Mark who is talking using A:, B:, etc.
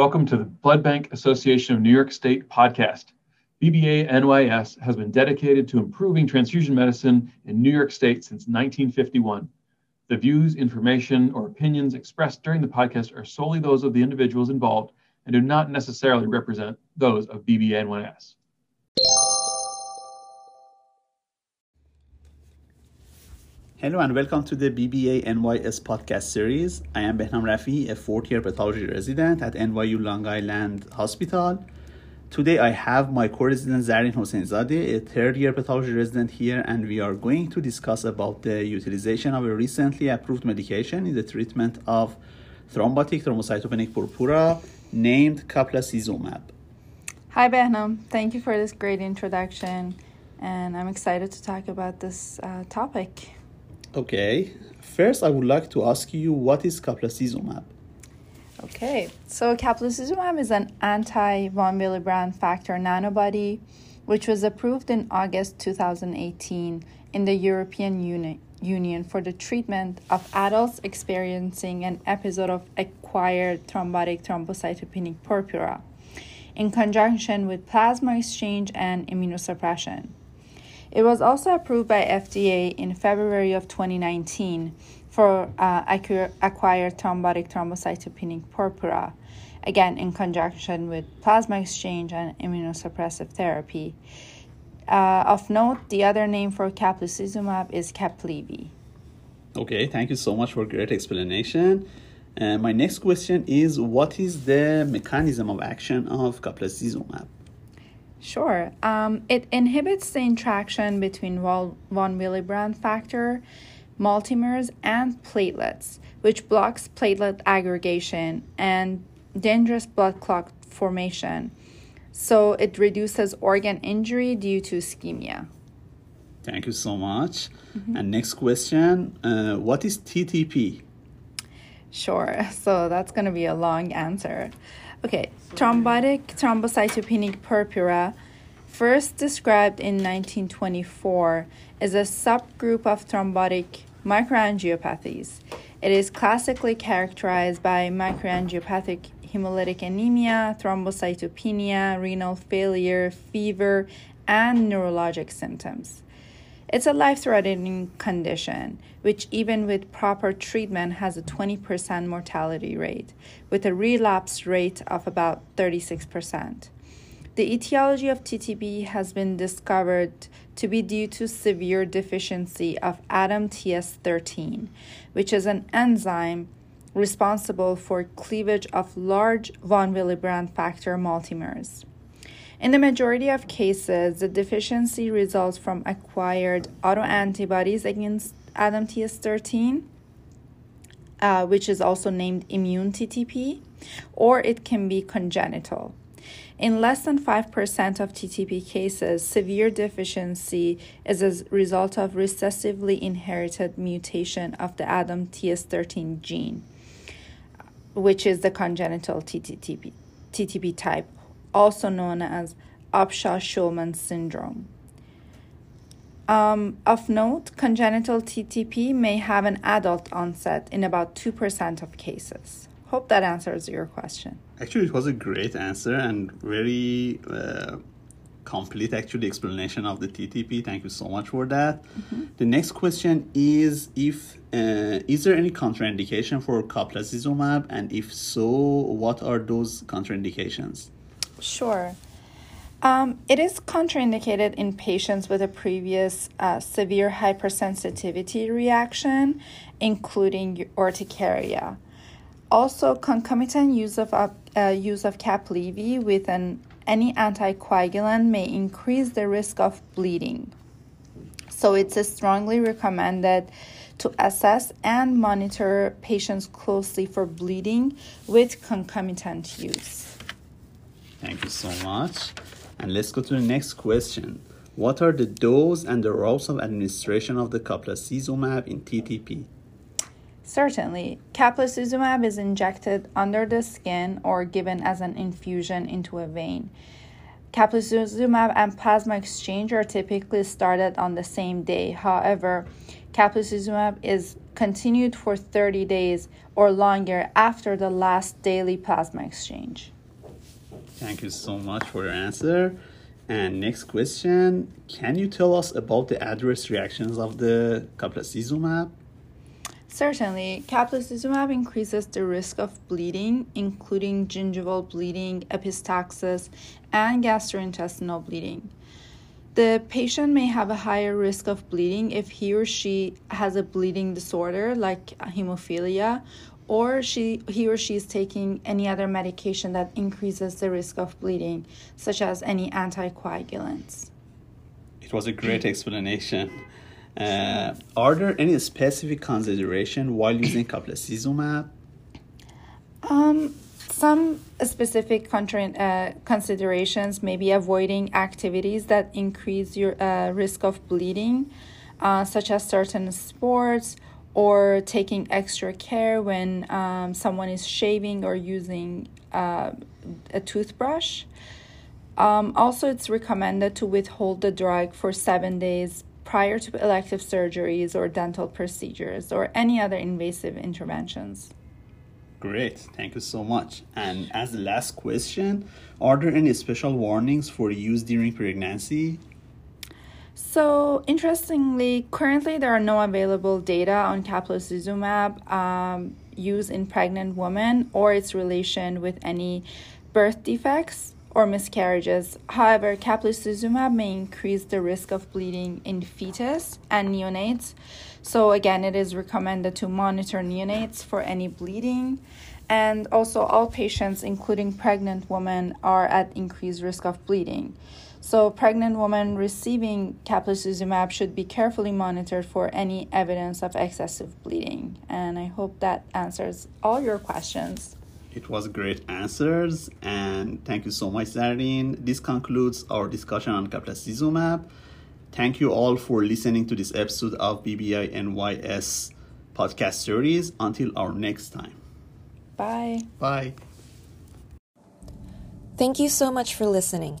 A: Welcome to the Blood Bank Association of New York State podcast. BBA NYS has been dedicated to improving transfusion medicine in New York State since 1951. The views, information, or opinions expressed during the podcast are solely those of the individuals involved and do not necessarily represent those of BBA NYS.
B: Hello and welcome to the BBA NYS podcast series. I am Behnam Rafi, a fourth year pathology resident at NYU Long Island Hospital. Today I have my co-resident Zareen Hossainzadeh, a third year pathology resident here, and we are going to discuss about the utilization of a recently approved medication in the treatment of thrombotic thrombocytopenic purpura named caplacizumab.
C: Hi Behnam, thank you for this great introduction, and I'm excited to talk about this uh, topic.
B: Okay, first I would like to ask you what is caplacizumab?
C: Okay, so caplacizumab is an anti von Willebrand factor nanobody which was approved in August 2018 in the European Uni- Union for the treatment of adults experiencing an episode of acquired thrombotic thrombocytopenic purpura in conjunction with plasma exchange and immunosuppression. It was also approved by FDA in February of 2019 for uh, acquired thrombotic thrombocytopenic purpura, again in conjunction with plasma exchange and immunosuppressive therapy. Uh, of note, the other name for caplacizumab is Cablivi.
B: Okay, thank you so much for great explanation. Uh, my next question is what is the mechanism of action of caplacizumab?
C: Sure. Um, it inhibits the interaction between von Willebrand factor, multimers, and platelets, which blocks platelet aggregation and dangerous blood clot formation. So it reduces organ injury due to ischemia.
B: Thank you so much. Mm-hmm. And next question uh, What is TTP?
C: Sure. So that's going to be a long answer. Okay, thrombotic thrombocytopenic purpura, first described in 1924, is a subgroup of thrombotic microangiopathies. It is classically characterized by microangiopathic hemolytic anemia, thrombocytopenia, renal failure, fever, and neurologic symptoms. It's a life threatening condition, which, even with proper treatment, has a 20% mortality rate, with a relapse rate of about 36%. The etiology of TTP has been discovered to be due to severe deficiency of ADAMTS13, which is an enzyme responsible for cleavage of large von Willebrand factor multimers. In the majority of cases, the deficiency results from acquired autoantibodies against ADAMTS13, uh, which is also named immune TTP, or it can be congenital. In less than 5% of TTP cases, severe deficiency is a result of recessively inherited mutation of the ADAMTS13 gene, which is the congenital TTP, TTP type also known as Upshaw Schulman syndrome. Um, of note, congenital TTP may have an adult onset in about 2% of cases. Hope that answers your question.
B: Actually, it was a great answer and very uh, complete, actually, explanation of the TTP. Thank you so much for that. Mm-hmm. The next question is if uh, is there any contraindication for caplacizumab, and if so, what are those contraindications?
C: Sure. Um, it is contraindicated in patients with a previous uh, severe hypersensitivity reaction, including urticaria. Also, concomitant use of uh, use of Cablivi with an any anticoagulant may increase the risk of bleeding. So, it's strongly recommended to assess and monitor patients closely for bleeding with concomitant use.
B: Thank you so much. And let's go to the next question. What are the dose and the routes of administration of the caplacizumab in TTP?
C: Certainly. Caplacizumab is injected under the skin or given as an infusion into a vein. Caplacizumab and plasma exchange are typically started on the same day. However, caplacizumab is continued for 30 days or longer after the last daily plasma exchange.
B: Thank you so much for your answer. And next question, can you tell us about the adverse reactions of the caplacizumab?
C: Certainly, caplacizumab increases the risk of bleeding, including gingival bleeding, epistaxis, and gastrointestinal bleeding. The patient may have a higher risk of bleeding if he or she has a bleeding disorder like hemophilia or she he or she is taking any other medication that increases the risk of bleeding such as any anticoagulants.
B: It was a great explanation. Uh, are there any specific consideration while using caplacizumab?
C: Um, some specific contra- uh, considerations may be avoiding activities that increase your uh, risk of bleeding, uh, such as certain sports, or taking extra care when um, someone is shaving or using uh, a toothbrush. Um, also, it's recommended to withhold the drug for seven days prior to elective surgeries or dental procedures or any other invasive interventions.
B: Great, thank you so much. And as the last question, are there any special warnings for use during pregnancy?
C: So, interestingly, currently there are no available data on caplacizumab um, use in pregnant women or its relation with any birth defects or miscarriages. However, caplacizumab may increase the risk of bleeding in fetus and neonates. So, again, it is recommended to monitor neonates for any bleeding. And also, all patients, including pregnant women, are at increased risk of bleeding. So, pregnant women receiving caplacizumab should be carefully monitored for any evidence of excessive bleeding. And I hope that answers all your questions.
B: It was great answers, and thank you so much, Zareen. This concludes our discussion on caplacizumab. Thank you all for listening to this episode of BBA NYS podcast series. Until our next time.
C: Bye.
B: Bye.
D: Thank you so much for listening.